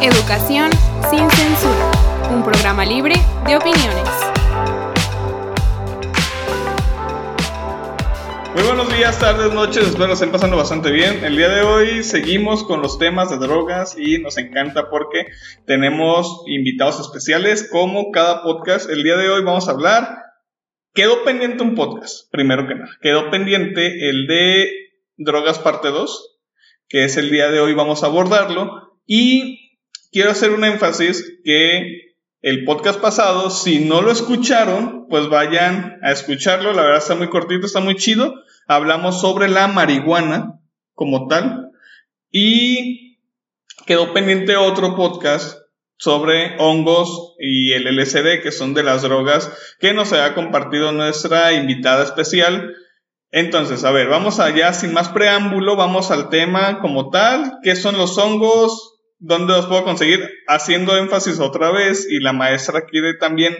Educación sin censura, un programa libre de opiniones. Muy buenos días, tardes, noches, espero estén pasando bastante bien. El día de hoy seguimos con los temas de drogas y nos encanta porque tenemos invitados especiales como cada podcast. El día de hoy vamos a hablar, quedó pendiente un podcast, primero que nada, quedó pendiente el de drogas parte 2, que es el día de hoy vamos a abordarlo y quiero hacer un énfasis que el podcast pasado, si no lo escucharon, pues vayan a escucharlo. La verdad está muy cortito, está muy chido. Hablamos sobre la marihuana como tal. Y quedó pendiente otro podcast sobre hongos y el LSD, que son de las drogas que nos ha compartido nuestra invitada especial. Entonces, a ver, vamos allá sin más preámbulo, vamos al tema como tal. ¿Qué son los hongos? ¿Dónde los puedo conseguir? Haciendo énfasis otra vez, y la maestra quiere también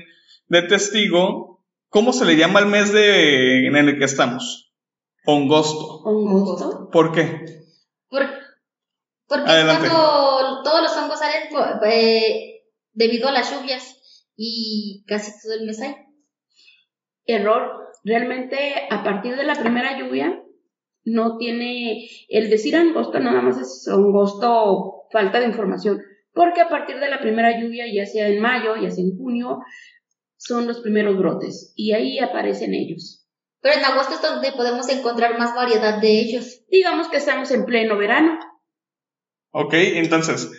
de testigo, ¿cómo se le llama el mes de, en el que estamos? Hongosto. ¿Hongosto? ¿Por qué? Por, porque Adelante. cuando todos los hongos salen po- eh, debido a las lluvias y casi todo el mes hay. Error. Realmente, a partir de la primera lluvia, no tiene. El decir angosto nada más es angosto, falta de información. Porque a partir de la primera lluvia, ya sea en mayo, ya sea en junio, son los primeros brotes. Y ahí aparecen ellos. Pero en agosto es donde podemos encontrar más variedad de ellos. Digamos que estamos en pleno verano. Ok, entonces,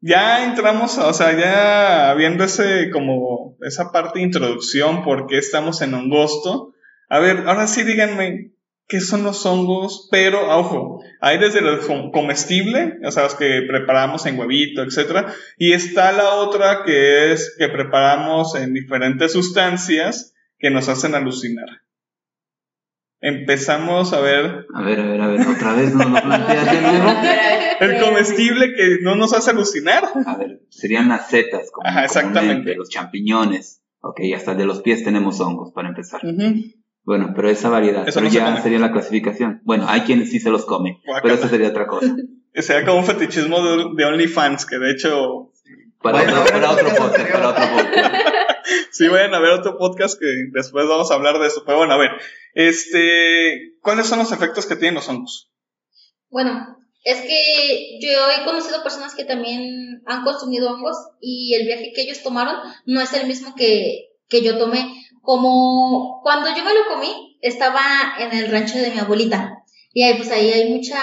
ya entramos, o sea, ya viendo ese, como, esa parte de introducción, por qué estamos en hongosto. A ver, ahora sí díganme, ¿qué son los hongos? Pero, ojo, hay desde lo com- comestible, o sea, los que preparamos en huevito, etcétera, y está la otra que es que preparamos en diferentes sustancias que nos hacen alucinar. Empezamos a ver A ver, a ver, a ver, otra vez nos lo planteas de nuevo. el comestible que no nos hace alucinar. A ver, serían las setas, como Ajá, exactamente. comúnmente, los champiñones. Ok, hasta de los pies tenemos hongos, para empezar. Bueno, pero esa variedad, Eso pero no ya come. sería la clasificación. Bueno, hay quienes sí se los comen, Guácala. pero eso sería otra cosa. Sería como un fetichismo de, de OnlyFans, que de hecho, Para, Bueno, otro, para otro podcast, para otro podcast. sí vayan a ver otro podcast que después vamos a hablar de eso. Pero bueno, a ver, este, ¿cuáles son los efectos que tienen los hongos? Bueno, es que yo he conocido personas que también han consumido hongos y el viaje que ellos tomaron no es el mismo que, que yo tomé. Como cuando yo me lo comí, estaba en el rancho de mi abuelita. Y ahí, pues ahí hay mucha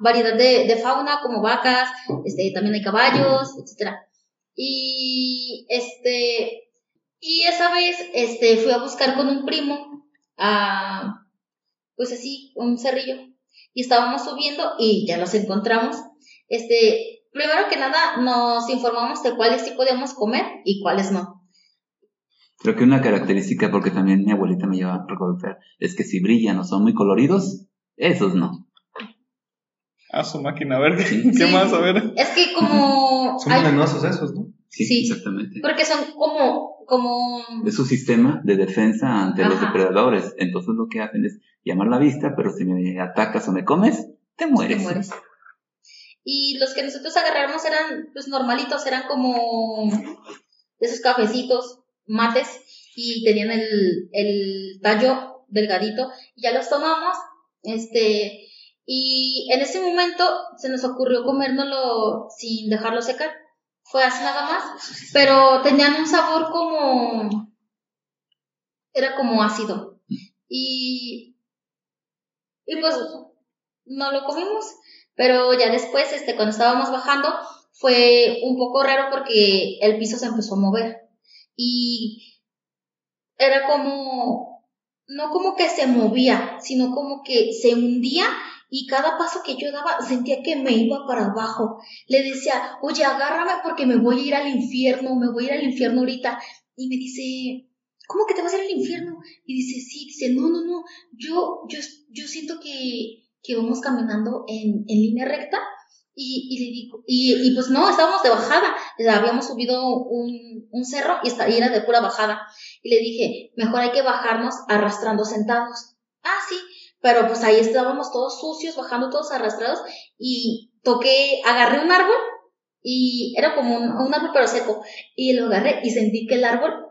variedad de, fauna, como vacas, este, también hay caballos, etcétera. Y este, y esa vez, este, fui a buscar con un primo, a, pues así, un cerrillo y estábamos subiendo y ya los encontramos. Este, primero que nada nos informamos de cuáles sí podíamos comer y cuáles no. Creo que una característica, porque también mi abuelita me lleva a recordar, es que si brillan o son muy coloridos, esos no. Ah, su máquina, a ver, ¿qué, Sí. qué Sí. más? A ver. Es que como Son hay- venenosos esos, ¿no? Sí, Sí. exactamente. porque son como como Es su sistema de defensa ante los depredadores. Entonces lo que hacen es llamar la vista, pero si me atacas o me comes, te mueres. te mueres. Y los que nosotros agarramos eran pues normalitos, eran como de esos cafecitos, mates y tenían el, el tallo delgadito y ya los tomamos, este, y en ese momento se nos ocurrió comérnoslo sin dejarlo secar. Fue así nada más, pero tenían un sabor como era como ácido. Y y pues no lo comimos, pero ya después este cuando estábamos bajando fue un poco raro porque el piso se empezó a mover y era como no como que se movía, sino como que se hundía y cada paso que yo daba sentía que me iba para abajo. Le decía, oye, agárrame porque me voy a ir al infierno, me voy a ir al infierno ahorita. Y me dice, ¿cómo que te vas a ir al infierno? Y dice, sí, dice, no, no, no, yo, yo, yo siento que, que vamos caminando en, en línea recta. Y, y le digo, y, y pues no, estábamos de bajada, habíamos subido un, un cerro y, está, y era de pura bajada. Y le dije, mejor hay que bajarnos arrastrando sentados. Ah, sí, pero pues ahí estábamos todos sucios, bajando todos arrastrados y toqué, agarré un árbol y era como un, un árbol pero seco. Y lo agarré y sentí que el árbol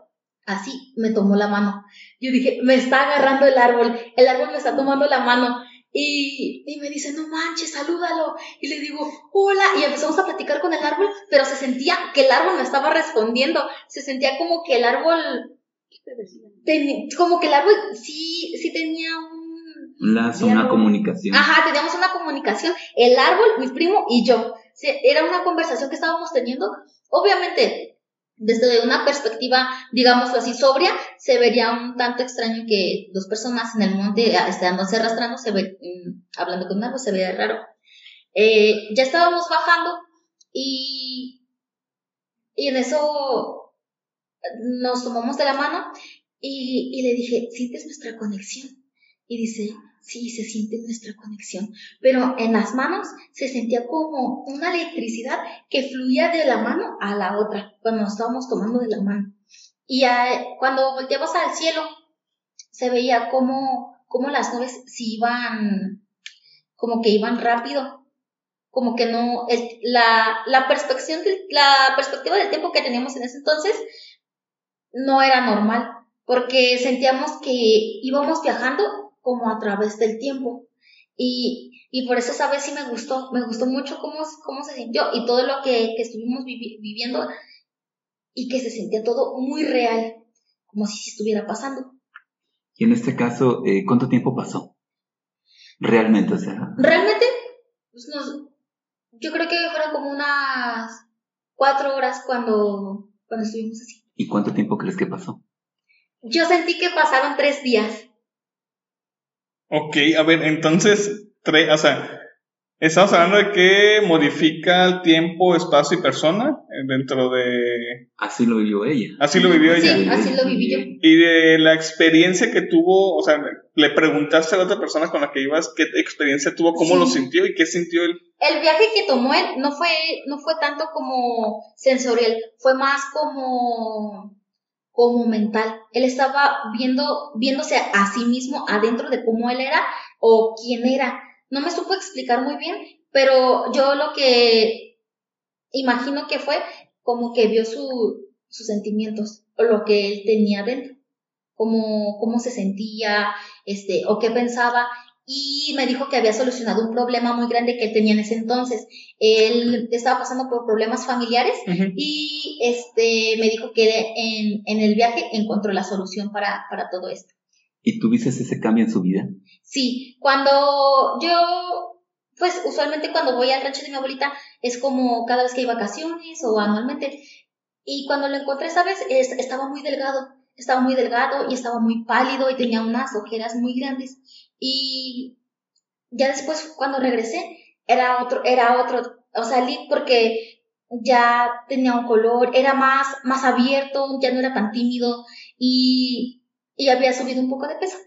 así me tomó la mano. Yo dije, me está agarrando el árbol, el árbol me está tomando la mano. Y, y me dice, no manches, salúdalo. Y le digo, hola. Y empezamos a platicar con el árbol, pero se sentía que el árbol me estaba respondiendo. Se sentía como que el árbol, como que el árbol sí, sí tenía un... Un lazo, una comunicación. Ajá, teníamos una comunicación. El árbol, mi primo y yo. Era una conversación que estábamos teniendo. Obviamente, desde una perspectiva, digámoslo así, sobria, se vería un tanto extraño que dos personas en el monte ah, andándose arrastrando, se ve, mm, hablando con un árbol, se veía raro. Eh, ya estábamos bajando y, y en eso nos tomamos de la mano y, y le dije, ¿sientes nuestra conexión? Y dice, sí, se siente nuestra conexión. Pero en las manos se sentía como una electricidad que fluía de la mano a la otra cuando nos estábamos tomando de la mano. Y ah, cuando volteamos al cielo, se veía como, como las nubes se iban, como que iban rápido. Como que no, el- la, la, perspección del- la perspectiva del tiempo que teníamos en ese entonces no era normal, porque sentíamos que íbamos viajando como a través del tiempo. Y, y por eso esa vez sí me gustó, me gustó mucho cómo, cómo se sintió y todo lo que, que estuvimos vivi- viviendo y que se sentía todo muy real, como si se estuviera pasando. Y en este caso, eh, ¿cuánto tiempo pasó? Realmente, o sea, Realmente, pues nos, yo creo que fueron como unas cuatro horas cuando, cuando estuvimos así. ¿y cuánto tiempo crees que pasó? Yo sentí que pasaron tres días. Ok, a ver, entonces, tre- o sea, estamos hablando de que modifica el tiempo, espacio y persona eh, dentro de... Así lo vivió ella. Así lo vivió Sí, ella. así lo viví yo. Y de la experiencia que tuvo, o sea, le preguntaste a la otra persona con la que ibas qué experiencia tuvo, cómo Sí. lo sintió y qué sintió él. El viaje que tomó él no fue, no fue tanto como sensorial, fue más como, como mental. Él estaba viendo, viéndose a sí mismo adentro de cómo él era o quién era. No me supo explicar muy bien, pero yo lo que imagino que fue como que vio su, sus sentimientos o lo que él tenía dentro, cómo, cómo se sentía, este, o qué pensaba y me dijo que había solucionado un problema muy grande que él tenía en ese entonces. Él estaba pasando por problemas familiares y este me dijo que en, en el viaje encontró la solución para, para todo esto. ¿Y tuviste ese cambio en su vida? Sí, cuando yo, pues usualmente cuando voy al rancho de mi abuelita es como cada vez que hay vacaciones o anualmente. Y cuando lo encontré esa vez es- estaba muy delgado, estaba muy delgado y estaba muy pálido y tenía unas ojeras muy grandes. Y ya después cuando regresé era otro, era otro, o sea, porque ya tenía un color, era más, más abierto, ya no era tan tímido y, y había subido un poco de peso.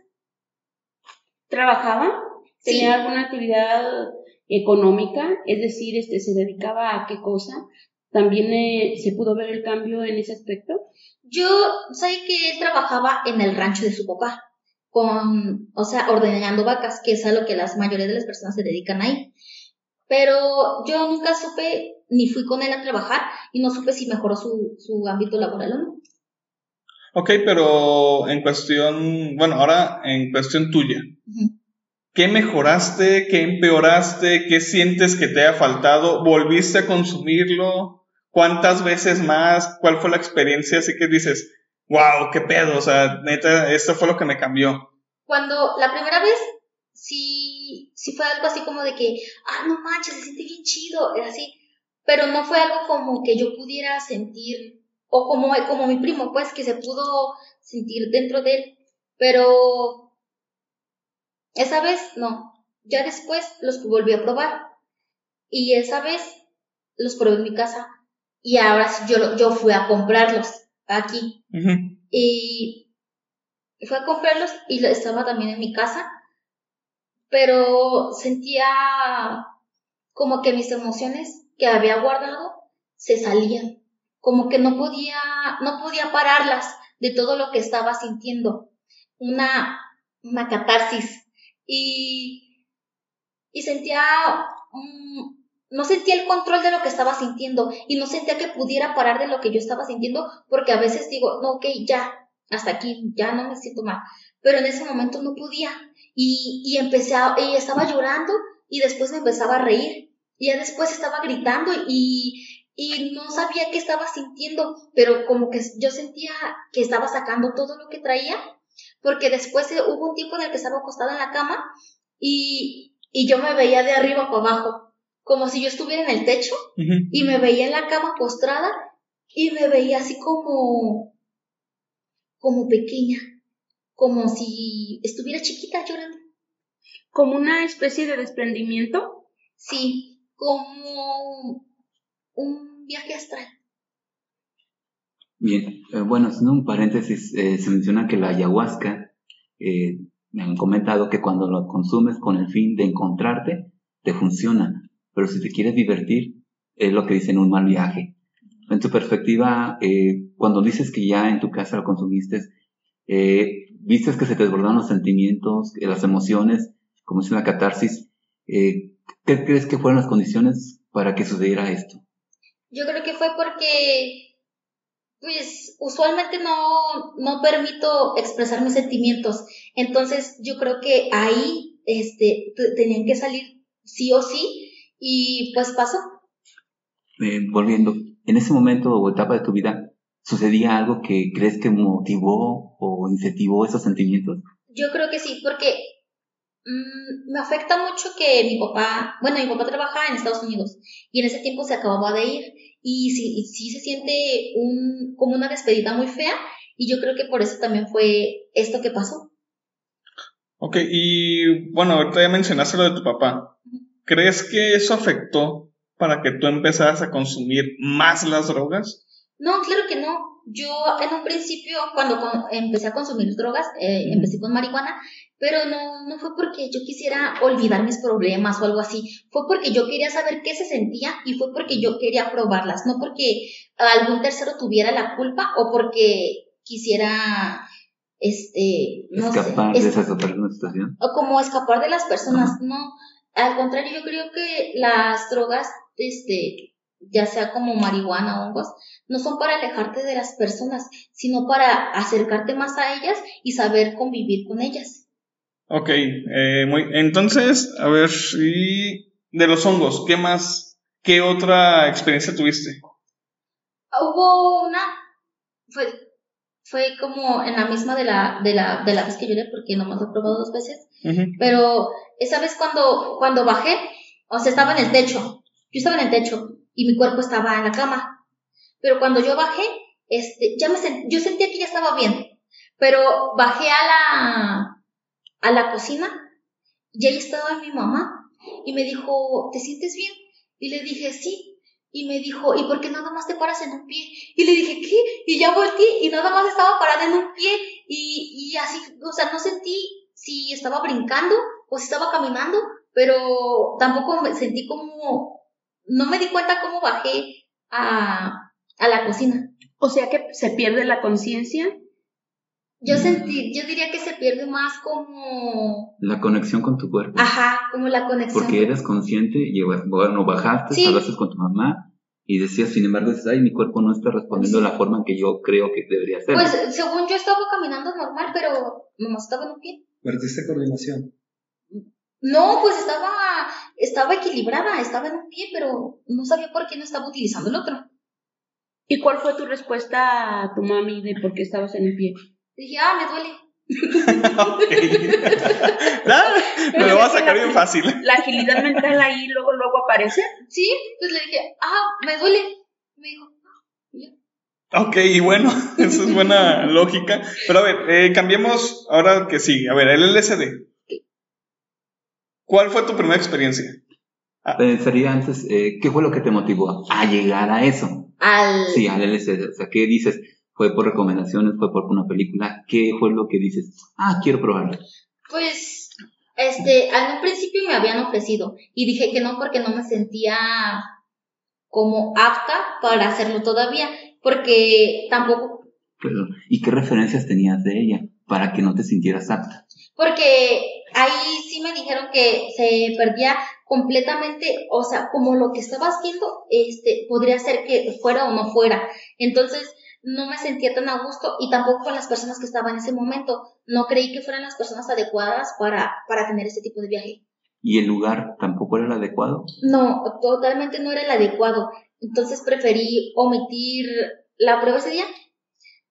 ¿Trabajaba? Sí. ¿Tenía alguna actividad económica? Es decir, este, ¿se dedicaba a qué cosa? ¿También eh, se pudo ver el cambio en ese aspecto? Yo sé que él trabajaba en el rancho de su papá, con, o sea, ordeñando vacas, que es a lo que la mayoría de las personas se dedican ahí. Pero yo nunca supe, ni fui con él a trabajar, y no supe si mejoró su, su ámbito laboral o no. Ok, pero en cuestión, bueno, ahora en cuestión tuya. ¿qué mejoraste? ¿Qué empeoraste? ¿Qué sientes que te ha faltado? ¿Volviste a consumirlo? ¿Cuántas veces más? ¿Cuál fue la experiencia? Así que dices, wow, qué pedo, o sea, neta, esto fue lo que me cambió. Cuando la primera vez, sí, sí fue algo así como de que, ah, no manches, se siente bien chido, era así. Pero no fue algo como que yo pudiera sentir, o como, como mi primo, pues, que se pudo sentir dentro de él. Pero esa vez no. Ya después los volví a probar. Y esa vez los probé en mi casa. Y ahora sí yo, yo fui a comprarlos aquí. Y fue a comprarlos y estaba también en mi casa, pero sentía como que mis emociones que había guardado se salían, como que no podía, no podía pararlas de todo lo que estaba sintiendo, una, una catarsis. Y, y sentía no sentía el control de lo que estaba sintiendo y no sentía que pudiera parar de lo que yo estaba sintiendo porque a veces digo, no, ok, ya, hasta aquí, ya no me siento mal. Pero en ese momento no podía y, y empecé a, y estaba llorando y después me empezaba a reír y ya después estaba gritando y, y no sabía qué estaba sintiendo, pero como que yo sentía que estaba sacando todo lo que traía porque después eh, hubo un tiempo en el que estaba acostada en la cama y, y yo me veía de arriba para abajo, como si yo estuviera en el techo y me veía en la cama postrada y me veía así como como pequeña, como si estuviera chiquita llorando. Como una especie de desprendimiento. Sí, como un viaje astral. Bien, eh, bueno, haciendo un paréntesis, eh, se menciona que la ayahuasca, eh, me han comentado que cuando lo consumes con el fin de encontrarte, te funciona, pero si te quieres divertir, es lo que dicen un mal viaje. En tu perspectiva, eh, cuando dices que ya en tu casa lo consumiste, eh, vistes que se te desbordaron los sentimientos, eh, las emociones, como es la catarsis, eh, ¿qué crees que fueron las condiciones para que sucediera esto? Yo creo que fue porque, pues, usualmente no, no permito expresar mis sentimientos. Entonces, yo creo que ahí, este, tenían que salir sí o sí, y pues pasó. Eh, volviendo, en ese momento o etapa de tu vida, ¿sucedía algo que crees que motivó o incentivó esos sentimientos? Yo creo que sí, porque mm, me afecta mucho que mi papá, bueno, mi papá trabaja en Estados Unidos y en ese tiempo se acababa de ir y sí, y sí se siente un, como una despedida muy fea y yo creo que por eso también fue esto que pasó. Ok, y bueno, ahorita ya mencionaste lo de tu papá. ¿Crees que eso afectó para que tú empezaras a consumir más las drogas? No, claro que no. Yo en un principio, cuando con- empecé a consumir drogas, eh, empecé con marihuana, pero no, no fue porque yo quisiera olvidar mis problemas o algo así. Fue porque yo quería saber qué se sentía y fue porque yo quería probarlas, no porque algún tercero tuviera la culpa o porque quisiera, este, no Escapar sé, de es- esa situación. o como escapar de las personas, no. Al contrario, yo creo que las drogas, este, ya sea como marihuana o hongos, no son para alejarte de las personas, sino para acercarte más a ellas y saber convivir con ellas. Ok, eh, muy, entonces, a ver, y de los hongos, ¿qué más, qué otra experiencia tuviste? Hubo una, fue, fue como en la misma de la, de la, de la vez que lloré, porque nomás lo he probado dos veces, pero esa vez cuando, cuando bajé, o sea, estaba en el techo, yo estaba en el techo y mi cuerpo estaba en la cama, pero cuando yo bajé, este, ya me sen- yo sentía que ya estaba bien, pero bajé a la, a la cocina y ahí estaba mi mamá y me dijo, ¿te sientes bien? Y le dije, sí. Y me dijo, ¿y por qué nada más te paras en un pie? Y le dije, ¿qué? Y ya volteé y nada más estaba parada en un pie y, y así, o sea, no sentí si estaba brincando o si estaba caminando, pero tampoco me sentí como, no me di cuenta cómo bajé a, a la cocina. O sea que se pierde la conciencia. Yo sentí, yo diría que se pierde más como, La conexión con tu cuerpo. ajá, como la conexión. Porque eres consciente, y bueno, bajaste, Sí. hablaste con tu mamá y decías, sin embargo, dices, ay, mi cuerpo no está respondiendo de la forma en que yo creo que debería ser. Pues según yo estaba caminando normal, pero nomás estaba en un pie. Perdiste coordinación. No, pues estaba, estaba equilibrada, estaba en un pie, pero no sabía por qué no estaba utilizando el otro. ¿Y cuál fue tu respuesta a tu mami de por qué estabas en el pie? Dije, ah, me duele. Ah, me lo va a sacar bien fácil. La agilidad mental ahí luego, luego aparece. Sí, pues le dije, ah, me duele. Me dijo, ah. Ok, y bueno, esa es buena lógica. Pero a ver, eh, cambiemos ahora que sí. A ver, el LSD. ¿Cuál fue tu primera experiencia? Eh, sería antes, eh, ¿qué fue lo que te motivó a llegar a eso? Al, Sí, al LSD. O sea, ¿qué dices? ¿Fue por recomendaciones? ¿Fue por una película? ¿Qué fue lo que dices? Ah, quiero probarlo. Pues, este, en un principio me habían ofrecido y dije que no porque no me sentía como apta para hacerlo todavía, porque tampoco, Pero, ¿Y qué referencias tenías de ella para que no te sintieras apta? porque ahí sí me dijeron que se perdía completamente, o sea, como lo que estaba haciendo, este, podría ser que fuera o no fuera. Entonces, no me sentía tan a gusto y tampoco con las personas que estaban en ese momento. No creí que fueran las personas adecuadas para, para tener ese tipo de viaje. ¿Y el lugar tampoco era el adecuado? No, totalmente no era el adecuado. Entonces preferí omitir la prueba ese día,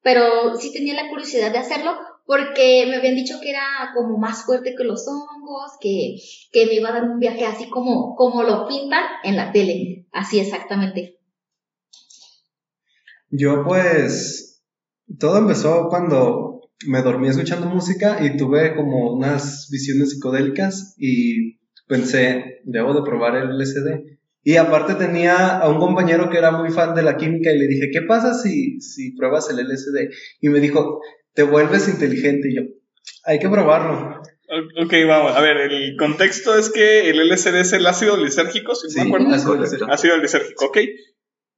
pero sí tenía la curiosidad de hacerlo porque me habían dicho que era como más fuerte que los hongos, que, que me iba a dar un viaje así como, como lo pintan en la tele, así exactamente. Yo pues, todo empezó cuando me dormí escuchando música y tuve como unas visiones psicodélicas y pensé, debo de probar el LSD. Y aparte tenía a un compañero que era muy fan de la química y le dije, ¿qué pasa si, si pruebas el LSD? Y me dijo, te vuelves inteligente. Y yo, hay que probarlo. Ok, vamos. A ver, el contexto es que el LSD es el ácido lisérgico, si no me acuerdo. ácido lisérgico. Ácido lisérgico, ok.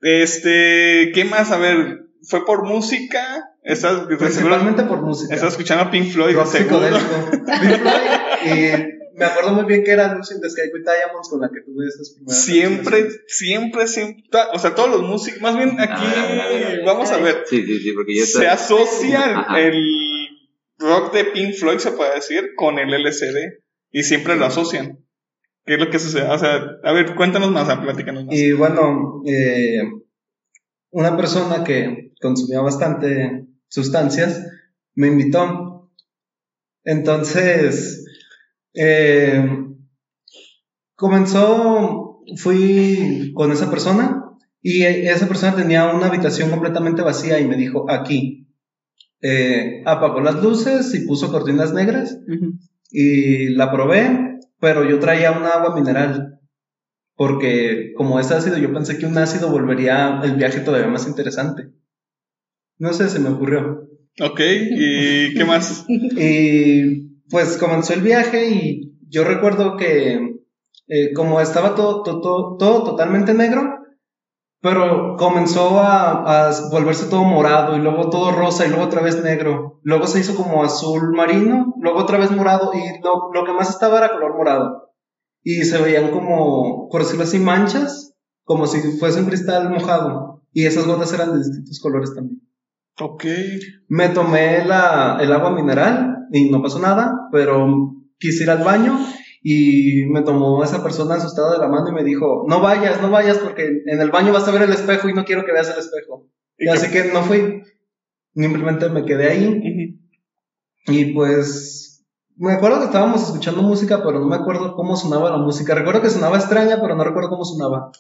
Este, ¿qué más? A ver, ¿fue por música? ¿Estás, de seguro- Principalmente por música. estás escuchando Pink Floyd, de Rock seguro? psicodélico. Pink Floyd, y me acuerdo muy bien que era Lucy in the Sky with Diamonds con la que tuve esas primeras Siempre, siempre, siempre, o sea, todos los músicos, más bien aquí, A ver, a ver, a ver. vamos a ver, Sí, sí, sí, porque ya está. se asocia el, el rock de Pink Floyd, se puede decir, con el LSD, y siempre lo asocian. ¿Qué es lo que sucede? O sea, a ver, cuéntanos más, platícanos más. Y bueno, eh, una persona que consumía bastante sustancias me invitó. Entonces, eh, comenzó, fui con esa persona y esa persona tenía una habitación completamente vacía y me dijo, aquí. Eh, apagó las luces y puso cortinas negras y la probé, pero yo traía un agua mineral. Porque como es ácido, yo pensé que un ácido volvería el viaje todavía más interesante. No sé, se me ocurrió. Ok, ¿y qué más? Y pues comenzó el viaje y yo recuerdo que eh, como estaba todo, todo, todo, todo totalmente negro, pero comenzó a, a volverse todo morado y luego todo rosa y luego otra vez negro. Luego se hizo como azul marino, luego otra vez morado y lo, lo que más estaba era color morado. Y se veían como, por decirlo así, manchas, como si fuese un cristal mojado. Y esas gotas eran de distintos colores también. Ok, Me tomé la, el agua mineral y no pasó nada, pero quise ir al baño y me tomó esa persona asustada de la mano y me dijo, no vayas, no vayas porque en el baño vas a ver el espejo y no quiero que veas el espejo. ¿Y así que no fui, simplemente me quedé ahí y pues me acuerdo que estábamos escuchando música, pero no me acuerdo cómo sonaba la música. Recuerdo que sonaba extraña, pero no recuerdo cómo sonaba.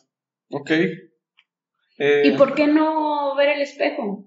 ok. Eh, ¿Y por qué no ver el espejo?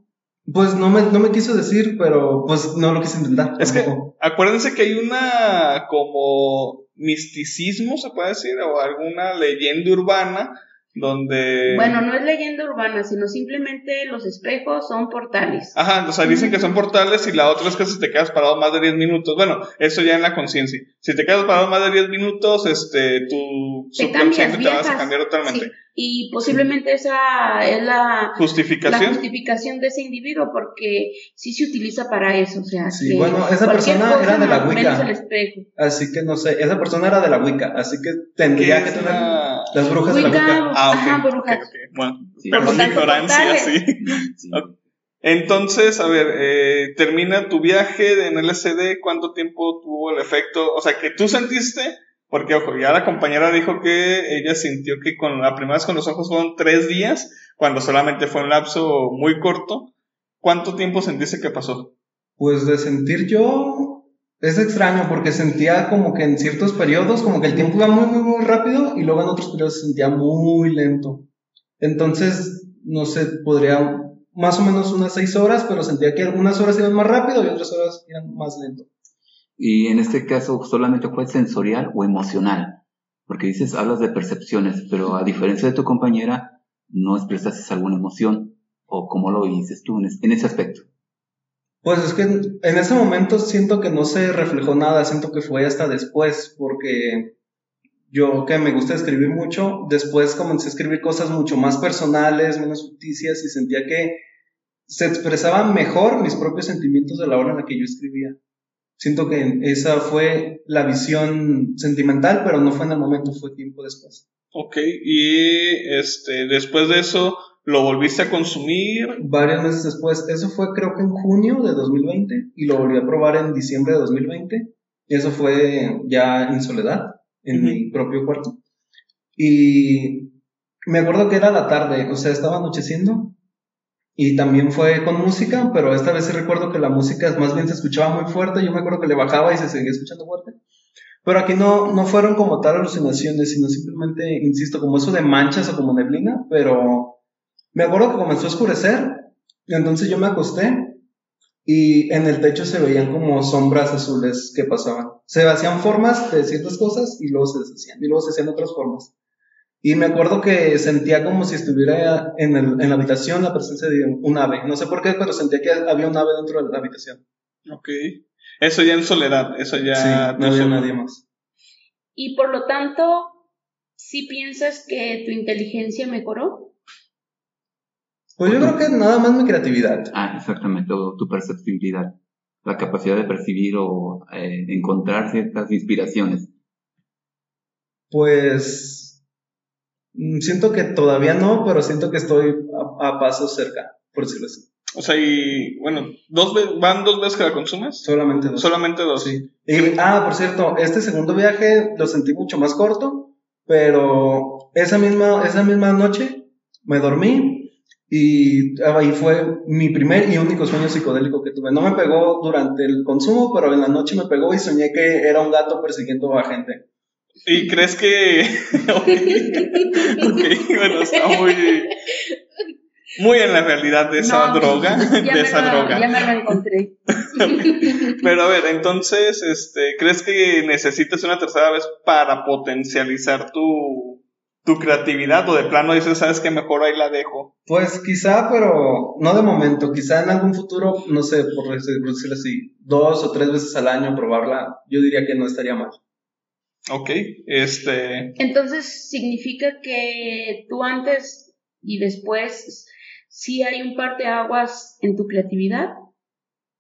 Pues no me, no me quiso decir, pero pues no lo quise intentar. Es que acuérdense que hay una como misticismo, se puede decir, o alguna leyenda urbana donde... Bueno, no es leyenda urbana, sino simplemente los espejos son portales. Ajá, o sea, dicen que son portales y la otra es que si te quedas parado más de 10 minutos. Bueno, eso ya en la conciencia. Si te quedas parado más de 10 minutos, este, tu Te subconsciente te vas a cambiar totalmente. Sí. Y posiblemente esa es la, la Justificación. de ese individuo, porque sí se utiliza para eso. O sea, Sí, que bueno, esa cualquier persona cosa era de la Wicca. menos el espejo. Así que no sé, esa persona era de la Wicca, así que ¿Qué tendría que tener la- las brujas de la Wicca. Ah, ok. Ajá, ok, brujas. Bueno, Sí. perdón mi ignorancia, sí. Entonces, a ver, eh, termina tu viaje en LSD, ¿cuánto tiempo tuvo el efecto? O sea, que tú sentiste, porque ojo, ya la compañera dijo que ella sintió que con la primera vez con los ojos fueron tres días, cuando solamente fue un lapso muy corto. ¿Cuánto tiempo sentiste que pasó? Pues de sentir yo es extraño porque sentía como que en ciertos periodos como que el tiempo iba muy muy muy rápido y luego en otros periodos se sentía muy lento. Entonces, no sé, podría más o menos unas seis horas, pero sentía que algunas horas iban más rápido y otras horas iban más lento. Y en este caso, ¿solamente fue sensorial o emocional? Porque dices, hablas de percepciones, pero a diferencia de tu compañera, no expresaste alguna emoción. ¿O cómo lo dices tú en ese aspecto? Pues es que en ese momento siento que no se reflejó nada, siento que fue hasta después, porque yo que me gusta escribir mucho, después comencé a escribir cosas mucho más personales, menos ficticias y sentía que se expresaban mejor mis propios sentimientos de la hora en la que yo escribía. Siento que esa fue la visión sentimental, pero no fue en el momento, fue tiempo después. Ok, y este, después de eso, ¿lo volviste a consumir? Varios meses después, eso fue creo que en junio de 2020 y lo volví a probar en diciembre de 2020 y eso fue ya en soledad, en mi propio cuarto. Y me acuerdo que era la tarde, o sea, estaba anocheciendo y también fue con música, pero esta vez sí recuerdo que la música más bien se escuchaba muy fuerte, yo me acuerdo que le bajaba y se seguía escuchando fuerte. Pero aquí no, no fueron como tal alucinaciones, sino simplemente, insisto, como eso de manchas o como neblina, pero me acuerdo que comenzó a oscurecer, y entonces yo me acosté y en el techo se veían como sombras azules que pasaban. Se hacían formas de ciertas cosas y luego se deshacían, y luego se hacían otras formas. Y me acuerdo que sentía como si estuviera en, el- en la habitación la presencia de un ave. No sé por qué, pero sentía que había un ave dentro de la habitación. Ok. Eso ya en soledad, eso ya... sí, no había solo. nadie más. Y por lo tanto, ¿sí piensas que tu inteligencia mejoró? Pues yo creo que nada más mi creatividad. Ah, exactamente, o tu perceptibilidad, la capacidad de percibir o eh, encontrar ciertas inspiraciones. Pues mm, siento que todavía no, pero siento que estoy a, a pasos cerca, por decirlo así. O sea, y bueno, dos ve- ¿van dos veces que la consumes? Solamente dos. Solamente dos. Sí. Y, ah, por cierto, este segundo viaje lo sentí mucho más corto, pero esa misma, esa misma noche me dormí y ahí fue mi primer y único sueño psicodélico que tuve. No me pegó durante el consumo, pero en la noche me pegó y soñé que era un gato persiguiendo a gente. ¿Y crees que... ok, Ok, bueno, está muy... Muy en la realidad de esa No, droga, ya de me esa lo- droga. Ya me lo encontré. Pero a ver, entonces, este, ¿crees que necesitas una tercera vez para potencializar tu, tu creatividad? O de plano dices, sabes que mejor ahí la dejo. Pues quizá, pero no de momento, quizá en algún futuro, no sé, por decir- por decirlo así, dos o tres veces al año probarla, yo diría que no estaría mal. Ok, este, Entonces, ¿significa que tú antes y después sí hay un parteaguas en tu creatividad?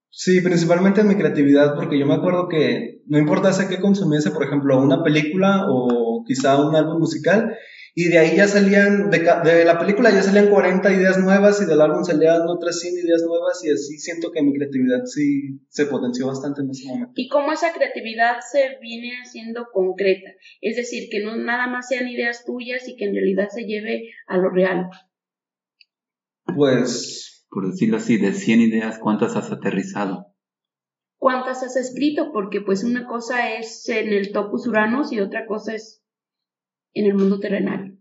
Sí, principalmente en mi creatividad, porque yo me acuerdo que no importase qué consumiese, por ejemplo, una película o quizá un álbum musical, y de ahí ya salían, de, ca- de la película ya salían 40 ideas nuevas y del álbum salían otras 100 ideas nuevas, y así siento que mi creatividad sí se potenció bastante en ese momento. Y cómo esa creatividad se viene haciendo concreta. Es decir, que no nada más sean ideas tuyas y que en realidad se lleve a lo real. Pues, Por decirlo así, de 100 ideas, ¿cuántas has aterrizado? ¿Cuántas has escrito? Porque pues una cosa es en el topus Uranus y otra cosa es en el mundo terrenal.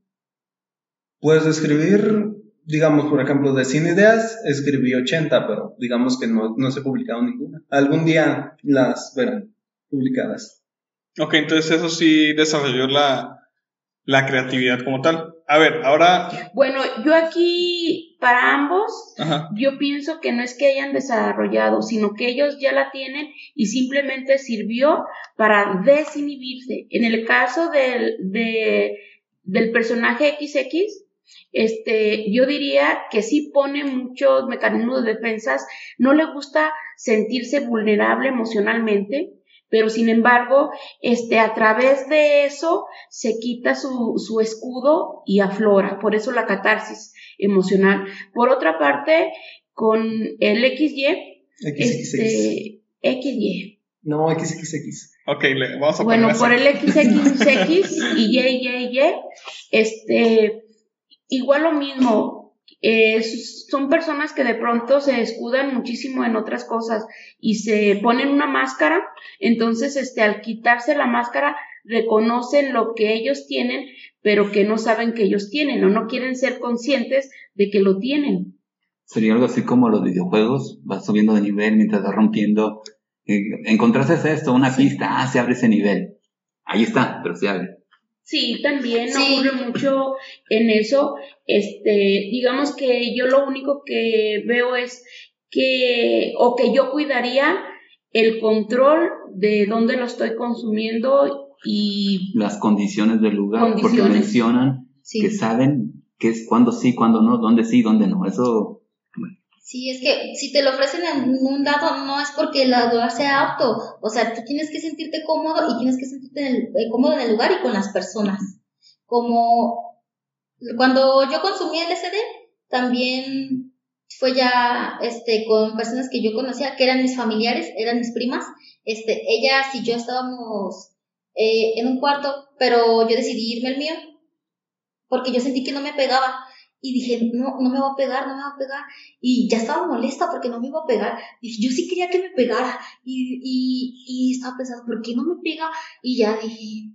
pues escribir, digamos, por ejemplo, de 100 ideas, escribí 80, pero digamos que no, no se ha publicado ninguna. Algún día las verán publicadas. ok, entonces eso sí desarrolló la, la creatividad como tal. A ver, ahora, Bueno, yo aquí para ambos ajá, Yo pienso que no es que hayan desarrollado, sino que ellos ya la tienen y simplemente sirvió para desinhibirse. En el caso del, de- del personaje XX, este, yo diría que sí pone muchos mecanismos de defensas, no le gusta sentirse vulnerable emocionalmente, pero sin embargo, este, a través de eso se quita su, su escudo y aflora, por eso la catarsis emocional. Por otra parte, con el XY, XXX. este, XY. No, XXX. ok, le, vamos a Bueno, poner por el XXX y YYY, este, igual lo mismo. Eh, son personas que de pronto se escudan muchísimo en otras cosas y se ponen una máscara, entonces este al quitarse la máscara reconocen lo que ellos tienen, pero que no saben que ellos tienen o no quieren ser conscientes de que lo tienen. Sería algo así como los videojuegos, vas subiendo de nivel mientras vas rompiendo. eh, encontraste esto, una pista, ah, se abre ese nivel. Ahí está, pero se abre. Sí, también Sí. ocurre mucho en eso. Este, digamos que yo lo único que veo es que, o que yo cuidaría el control de dónde lo estoy consumiendo y Las condiciones del lugar, porque mencionan Sí. que saben que es cuándo sí, cuándo no, dónde sí, dónde no. Eso Sí, es que si te lo ofrecen en un lado no es porque el lugar sea apto, o sea, tú tienes que sentirte cómodo y tienes que sentirte en el- eh, cómodo en el lugar y con las personas. Como cuando yo consumí LSD, también fue ya este con personas que yo conocía, que eran mis familiares, eran mis primas. Este, ellas y yo estábamos eh, en un cuarto, pero yo decidí irme al mío porque yo sentí que no me pegaba y dije, no, no me va a pegar, no me va a pegar. Y ya estaba molesta porque no me iba a pegar. Dije, yo sí quería que me pegara. Y, y, y estaba pensando, ¿por qué no me pega? Y ya dije,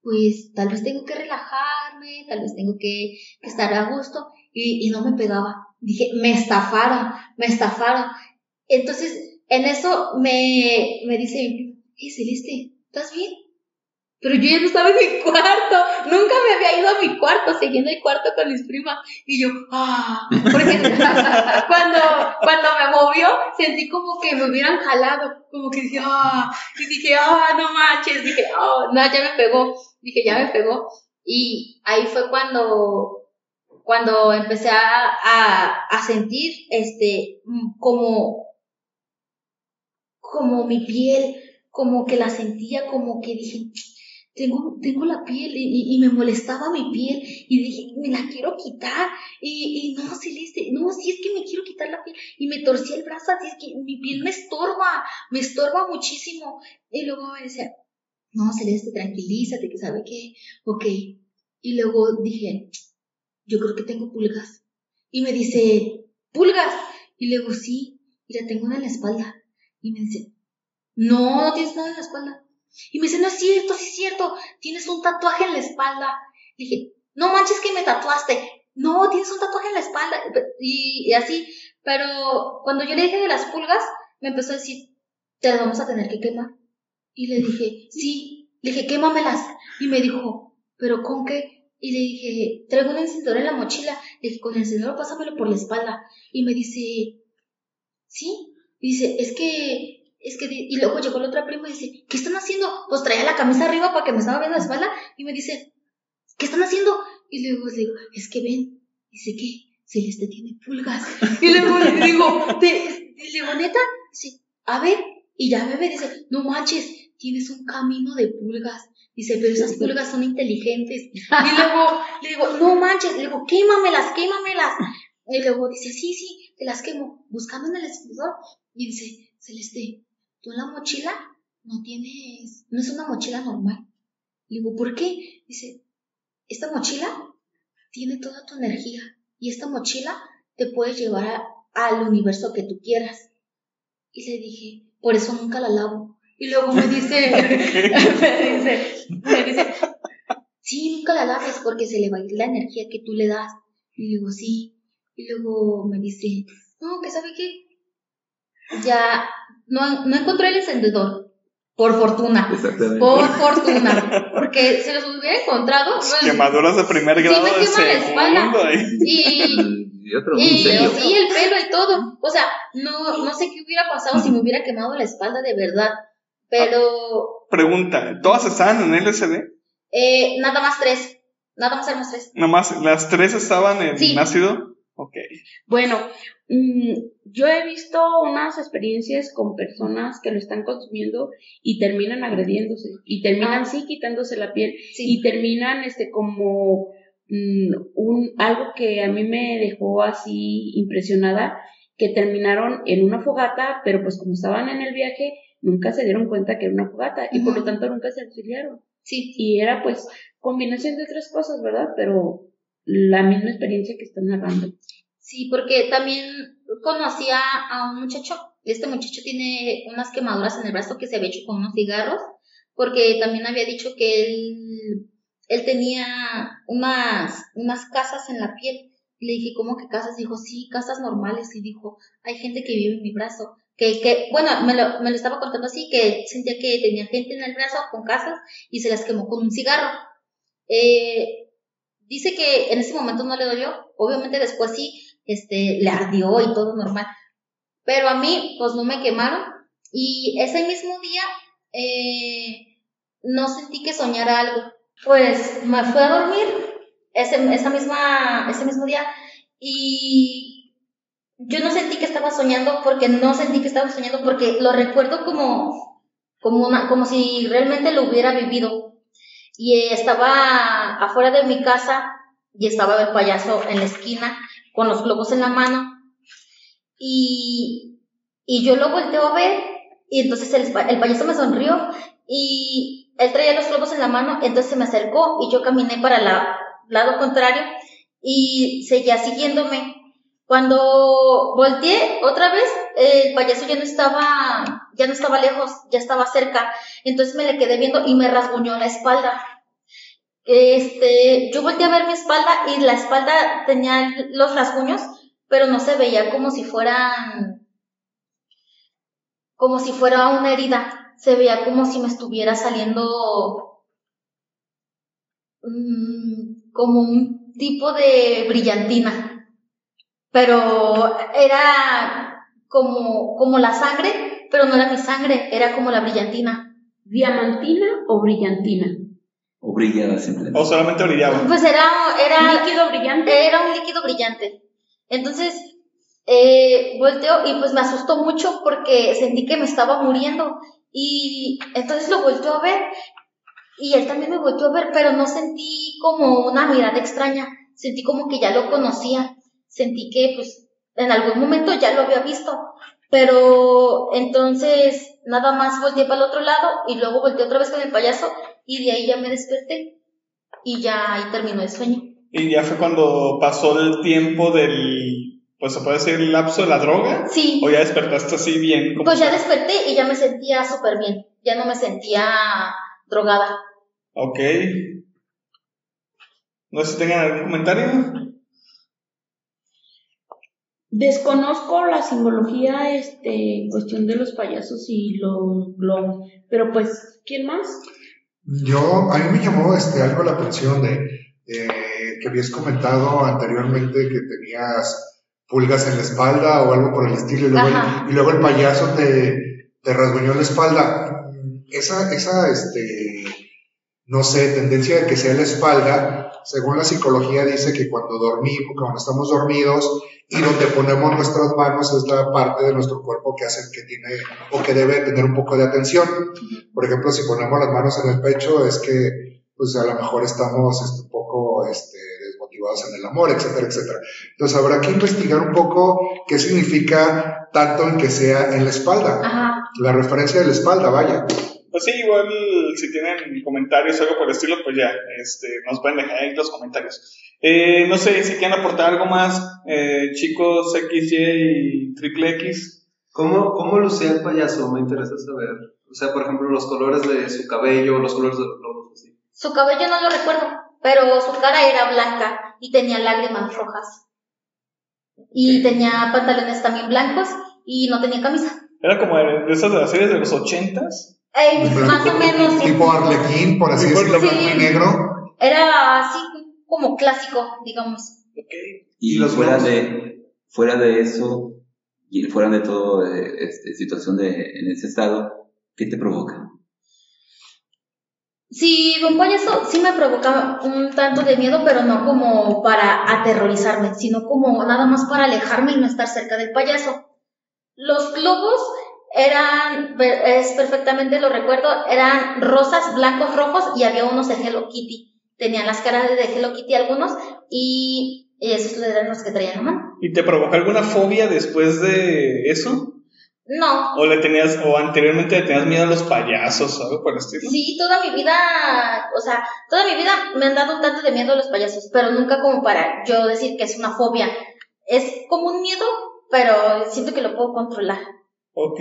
pues tal vez tengo que relajarme, tal vez tengo que, estar a gusto. Y, y no me pegaba. Dije, me estafaron, me estafaron. Entonces, en eso me, me dice, hey Celeste, ¿estás bien? Pero yo ya no estaba en mi cuarto, nunca me había ido a mi cuarto, siguiendo el cuarto con mis primas. Y yo, ah, porque cuando, cuando me movió, sentí como que me hubieran jalado, como que dije, ah, y dije, ah, no manches, dije, oh, no, ya me pegó, dije, ya me pegó. Y ahí fue cuando, cuando empecé a, a, a sentir, este, como, como mi piel, como que la sentía, como que dije, tengo, tengo la piel y, y- y me molestaba mi piel y dije, me la quiero quitar y, y no, Celeste, no, si es que me quiero quitar la piel. Y me torcí el brazo, así es que mi piel me estorba, me estorba muchísimo. Y luego me decía, no, Celeste, tranquilízate, que sabe qué, ok, y luego dije, yo creo que tengo pulgas y me dice, pulgas, y luego sí, mira, tengo una en la espalda y me dice, no, no tienes nada en la espalda. Y me dice, no es cierto, sí es cierto, tienes un tatuaje en la espalda. Le dije, no manches que me tatuaste. No, tienes un tatuaje en la espalda. Y, así, pero cuando yo le dije de las pulgas, me empezó a decir, te las vamos a tener que quemar. Y le dije, sí, le dije, quémamelas. Y me dijo, ¿pero con qué? Y le dije, traigo un encendedor en la mochila. Le dije, con el encendedor pásamelo por la espalda. Y me dice, ¿sí? Y dice, es que, es que, y luego llegó la otra prima y dice, ¿qué están haciendo? Pues traía la camisa arriba para que me estaba viendo la espalda y me dice, ¿qué están haciendo? Y luego le digo, es que ven, dice, ¿qué? Celeste tiene pulgas. Y luego le digo, ¿te, le digo, neta? Dice, a ver, y ya ve, dice, no manches, tienes un camino de pulgas. Dice, pero esas pulgas son inteligentes. Y luego le digo, no manches, le digo, quémamelas, quémamelas. Y luego dice, sí, sí, te las quemo, buscando en el escritor. Y dice, Celeste, tú en la mochila no tienes, no es una mochila normal. Le digo, ¿por qué? Dice, esta mochila tiene toda tu energía y esta mochila te puede llevar a- al universo que tú quieras. Y le dije, por eso nunca la lavo. Y luego me dice, me dice, me dice, sí, nunca la laves porque se le va a ir la energía que tú le das. Y digo, sí. Y luego me dice, no, que sabe qué, ya no, no encontré el encendedor. Por fortuna. Exactamente. Por fortuna. Porque si los hubiera encontrado, pues, Quemaduras de primer Sí, grado me de quema la espalda. y, Y otro y sí, el pelo y todo. O sea, no, no sé qué hubiera pasado si me hubiera quemado la espalda de verdad. Pero Pregunta, ¿todas estaban en LSD? eh, nada más tres. Nada más éramos tres. Nada más, las tres estaban en Sí. ácido. Ok. Bueno, mm, yo he visto unas experiencias con personas que lo están consumiendo y terminan agrediéndose y terminan Ah. sí quitándose la piel Sí. y terminan este como mm, un algo que a mí me dejó así impresionada que terminaron en una fogata, pero pues como estaban en el viaje nunca se dieron cuenta que era una fogata y por lo tanto nunca se auxiliaron. Sí. Y era pues combinación de otras cosas, ¿verdad? Pero la misma experiencia que están narrando. Sí, porque también conocía a un muchacho. Este muchacho tiene unas quemaduras en el brazo que se había hecho con unos cigarros, porque también había dicho que él, él tenía unas, unas casas en la piel. Le dije, ¿cómo que casas? Dijo, sí, casas normales. Y dijo, hay gente que vive en mi brazo. Que, que bueno, me lo, me lo estaba contando así, que sentía que tenía gente en el brazo con casas y se las quemó con un cigarro. Eh, dice que en ese momento no le dolió, obviamente después sí, este, le ardió y todo normal. Pero a mí, pues no me quemaron. Y ese mismo día, eh, no sentí que soñara algo. Pues me fui a dormir ese, esa misma, ese mismo día y yo no sentí que estaba soñando porque no sentí que estaba soñando porque lo recuerdo como, como, una, como si realmente lo hubiera vivido. Y estaba afuera de mi casa y estaba el payaso en la esquina con los globos en la mano. Y, y yo lo volteo a ver y entonces el, el payaso me sonrió y él traía los globos en la mano, entonces se me acercó y yo caminé para el lado contrario y seguía siguiéndome. Cuando volteé otra vez, el payaso ya no estaba, ya no estaba lejos, ya estaba cerca. Entonces me le quedé viendo y me rasguñó la espalda. Este, yo volteé a ver mi espalda y la espalda tenía los rasguños, pero no se veía como si fueran, como si fuera una herida. Se veía como si me estuviera saliendo mm, como un tipo de brillantina pero era como, como la sangre, pero no era mi sangre, era como la brillantina. ¿Diamantina o brillantina? O brillaba simplemente. O solamente brillaba. Pues era, era líquido brillante. Era un líquido brillante. Entonces, eh, volteo y pues me asustó mucho porque sentí que me estaba muriendo. Y entonces lo volteó a ver y él también me volteó a ver, pero no sentí como una mirada extraña. Sentí como que ya lo conocía sentí que pues en algún momento ya lo había visto, pero entonces nada más volteé para el otro lado y luego volteé otra vez con el payaso y de ahí ya me desperté y ya ahí terminó el sueño. Y ya fue cuando pasó el tiempo del, pues se puede decir el lapso de la droga. Sí. O ya despertaste así bien. Pues ya desperté y ya me sentía súper bien, ya no me sentía drogada. Ok. No sé si tengan algún comentario. Desconozco la simbología, este, cuestión de los payasos y los globos, pero pues, ¿quién más? Yo, a mí me llamó este, algo la atención de eh, que habías comentado anteriormente que tenías pulgas en la espalda o algo por el estilo, y luego, el, y luego el payaso te, te rasguñó la espalda. Esa, esa, este, no sé, tendencia de que sea la espalda, según la psicología dice que cuando dormimos, cuando estamos dormidos, y donde ponemos nuestras manos es la parte de nuestro cuerpo que hace que tiene o que debe tener un poco de atención. Por ejemplo, si ponemos las manos en el pecho es que pues a lo mejor estamos este, un poco este, desmotivados en el amor, etcétera, etcétera. Entonces habrá que investigar un poco qué significa tanto en que sea en la espalda. La referencia de la espalda, vaya. Pues sí, igual si tienen comentarios o algo por el estilo, pues ya, este, nos pueden dejar ahí los comentarios. Eh, no sé si quieren aportar algo más, eh, chicos XY y Triple X. ¿Cómo, ¿Cómo lucía el payaso? Me interesa saber. O sea, por ejemplo, los colores de su cabello, los colores de los globos, así. Su cabello no lo recuerdo, pero su cara era blanca y tenía lágrimas rojas. Y tenía pantalones también blancos y no tenía camisa. Era como de esas de las series de los ochentas. Eh, más o menos. Tipo Arlequín, por así decirlo, blanco y negro. Era así como clásico, digamos. Okay. Y, los fuera de fuera de eso y fuera de todo este, situación de en ese estado, ¿qué te provoca? Sí, un payaso sí me provoca un tanto de miedo, pero no como para aterrorizarme, sino como nada más para alejarme y no estar cerca del payaso. Los globos eran, es perfectamente lo recuerdo, eran rosas, blancos, rojos y había unos de Hello Kitty. Tenían las caras de Hello Kitty algunos y esos eran los que traían mano. ¿Y te provocó alguna fobia después de eso? No. ¿O le tenías, o anteriormente le tenías miedo a los payasos o algo por el estilo? Sí, toda mi vida, o sea, toda mi vida me han dado un tanto de miedo a los payasos, pero nunca como para yo decir que es una fobia. Es como un miedo, pero siento que lo puedo controlar. Ok.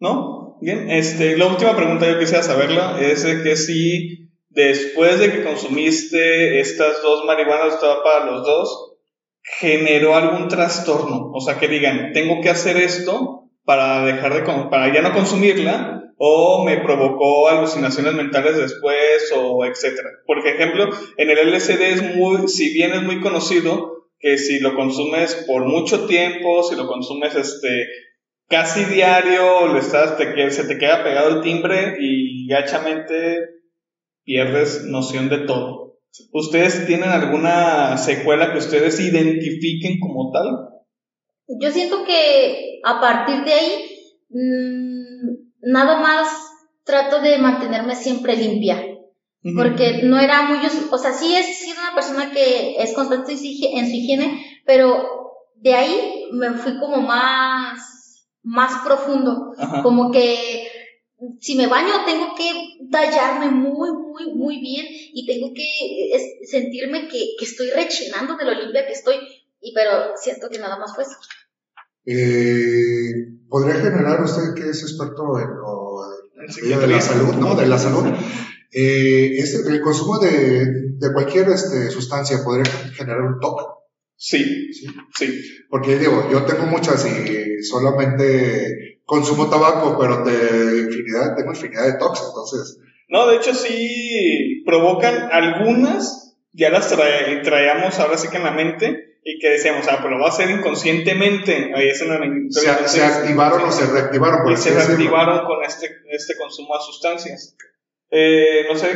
¿No? Bien, este, la última pregunta yo quisiera saberla es que si después de que consumiste estas dos marihuanas, estaba para los dos, generó algún trastorno. O sea, que digan, tengo que hacer esto para dejar de, para ya no consumirla, o me provocó alucinaciones mentales después, o etcétera. Por ejemplo, en el LSD es muy, si bien es muy conocido, que si lo consumes por mucho tiempo, si lo consumes este, casi diario, estás, te, se te queda pegado el timbre y gachamente pierdes noción de todo. ¿Ustedes tienen alguna secuela que ustedes identifiquen como tal? yo siento que a partir de ahí, mm, nada más trato de mantenerme siempre limpia. Porque no era muy, o sea, sí he sido una persona que es constante en su higiene, pero de ahí me fui como más, más profundo. Como que si me baño tengo que tallarme muy, muy, muy bien y tengo que sentirme que, que, estoy rechinando de lo limpia que estoy, y pero siento que nada más fue eso. Eh, ¿Podría generar usted que es experto en lo de la salud, ¿no? De la salud. Eh, este, el consumo de, de cualquier este, sustancia podría generar un toque. Sí, sí, sí. Porque digo, yo tengo muchas y solamente consumo tabaco, pero de infinidad, tengo infinidad de toques, entonces. No, de hecho sí provocan algunas, ya las traíamos ahora sí que en la mente, y que decíamos, ah, pues lo va a hacer inconscientemente. Ahí es una se, se activaron o se reactivaron. y se reactivaron con este, este consumo de sustancias. Eh, no sé,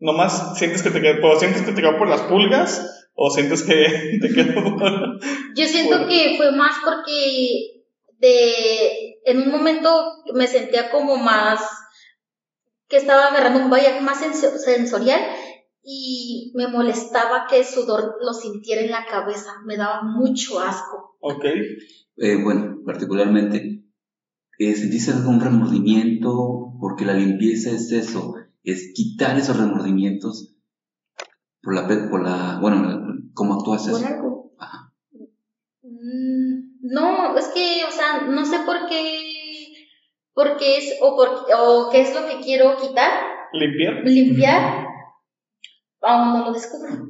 nomás sientes que te quedó, sientes que te quedó por las pulgas o sientes que te quedó por... Yo siento que fue más porque de, en un momento me sentía como más, que estaba agarrando un valle más sensorial y me molestaba que el sudor lo sintiera en la cabeza, me daba mucho asco. Ok. Eh, bueno, particularmente, eh, ¿sentiste algún remordimiento? Porque la limpieza es eso, es quitar esos remordimientos por la, por la bueno, ¿cómo actúas ¿Por algo? Ajá. Mm, no, es que, o sea, no sé por qué, por qué es, o, por, o qué es lo que quiero quitar. Limpiar. Limpiar aún no lo descubro.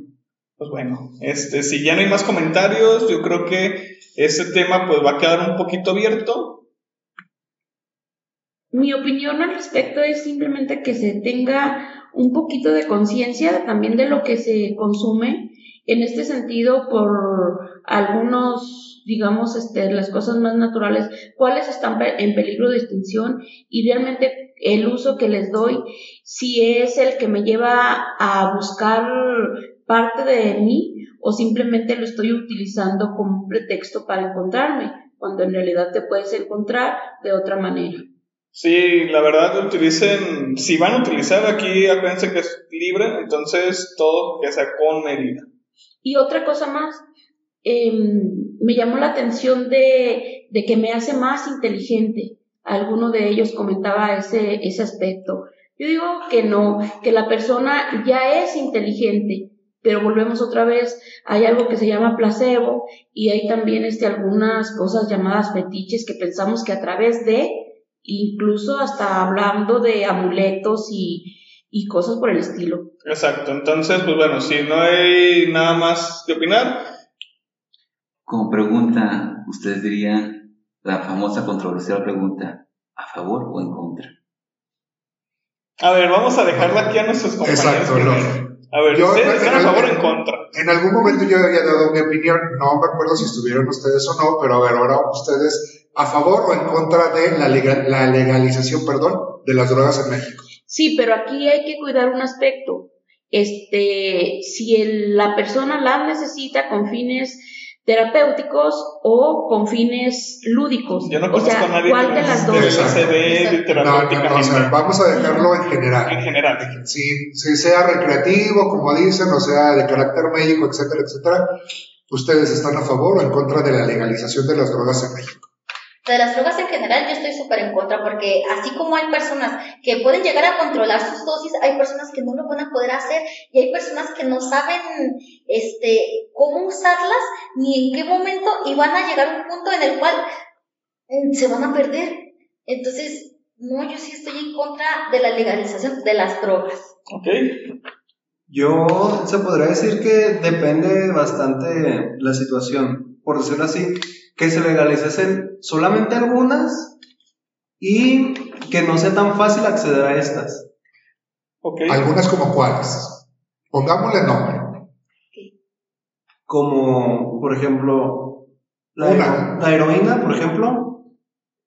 Pues bueno, este, si ya no hay más comentarios, yo creo que este tema pues va a quedar un poquito abierto. Mi opinión al respecto es simplemente que se tenga un poquito de conciencia también de lo que se consume. En este sentido, por algunos, digamos, este, las cosas más naturales, cuáles están en peligro de extinción y realmente el uso que les doy, si es el que me lleva a buscar parte de mí o simplemente lo estoy utilizando como un pretexto para encontrarme, cuando en realidad te puedes encontrar de otra manera. Sí, la verdad utilicen, si van a utilizar aquí, acuérdense que es libre, entonces todo que sea con medida. Y otra cosa más, em, me llamó la atención de, de que me hace más inteligente alguno de ellos comentaba ese, ese aspecto. Yo digo que no, que la persona ya es inteligente, pero volvemos otra vez, hay algo que se llama placebo y hay también este, algunas cosas llamadas fetiches que pensamos que a través de, incluso hasta hablando de amuletos y, y cosas por el estilo. Exacto, entonces, pues bueno, si no hay nada más que opinar. Como pregunta, ¿ustedes dirían la famosa controversial pregunta, ¿a favor o en contra? A ver, vamos a dejarla aquí a nuestros compañeros. Exacto, A ver, yo, ¿ustedes están a favor o en contra? En algún momento yo había dado mi opinión, no me acuerdo si estuvieron ustedes o no, pero a ver, ahora ustedes, ¿a favor o en contra de la, la legalización, perdón, de las drogas en México? Sí, pero aquí hay que cuidar un aspecto. Este, si la persona la necesita con fines terapéuticos o con fines lúdicos. Yo no conozco o sea, a nadie ¿cuál de las dos? Se ve no, vamos a dejarlo en general. En general. Si, si sea recreativo, como dicen, o sea de carácter médico, etcétera, etcétera, ¿ustedes están a favor o en contra de la legalización de las drogas en México? De las drogas en general yo estoy súper en contra porque así como hay personas que pueden llegar a controlar sus dosis, hay personas que no lo van a poder hacer y hay personas que no saben este, cómo usarlas ni en qué momento y van a llegar a un punto en el cual mm, se van a perder. Entonces, no, yo sí estoy en contra de la legalización de las drogas. Ok. Yo se podría decir que depende bastante la situación, por decirlo así que se legalicen solamente algunas y que no sea tan fácil acceder a estas. Algunas como cuáles. Pongámosle nombre. Como, por ejemplo, la, la heroína, por ejemplo,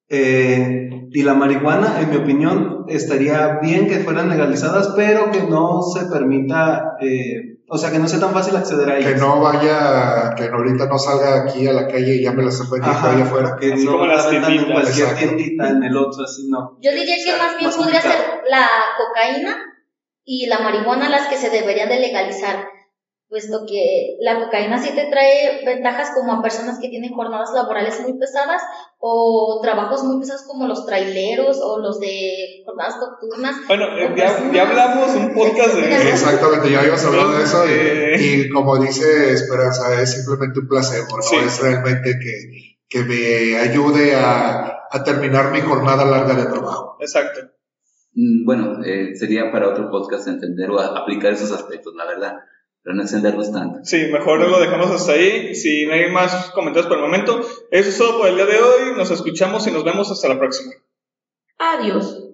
eh, y la marihuana, en mi opinión, estaría bien que fueran legalizadas, pero que no se permita eh, O sea, que no sea tan fácil acceder a ellas. Que no vaya, que ahorita no salga aquí a la calle y ya me las están vendiendo allá afuera. Que Así no como las la vendan en tienditas, cualquier exacto. tiendita, en el otro, así no. Yo diría que más bien Más podría ser la cocaína y la marihuana las que se deberían de legalizar, puesto que la cocaína sí te trae ventajas como a personas que tienen jornadas laborales muy pesadas o trabajos muy pesados como los traileros o los de jornadas nocturnas. Bueno, eh, ya, ya hablamos un podcast de... Exactamente, ya habíamos hablado de eso y, y como dice Esperanza, es simplemente un placebo, no Sí. es realmente que, que me ayude a, a terminar mi jornada larga de trabajo. Exacto. Mm, Bueno, eh, sería para otro podcast entender o aplicar esos aspectos, la verdad, pero no extendernos tanto. Sí, mejor lo dejamos hasta ahí. Si no hay más comentarios por el momento, eso es todo por el día de hoy. Nos escuchamos y nos vemos hasta la próxima. Adiós.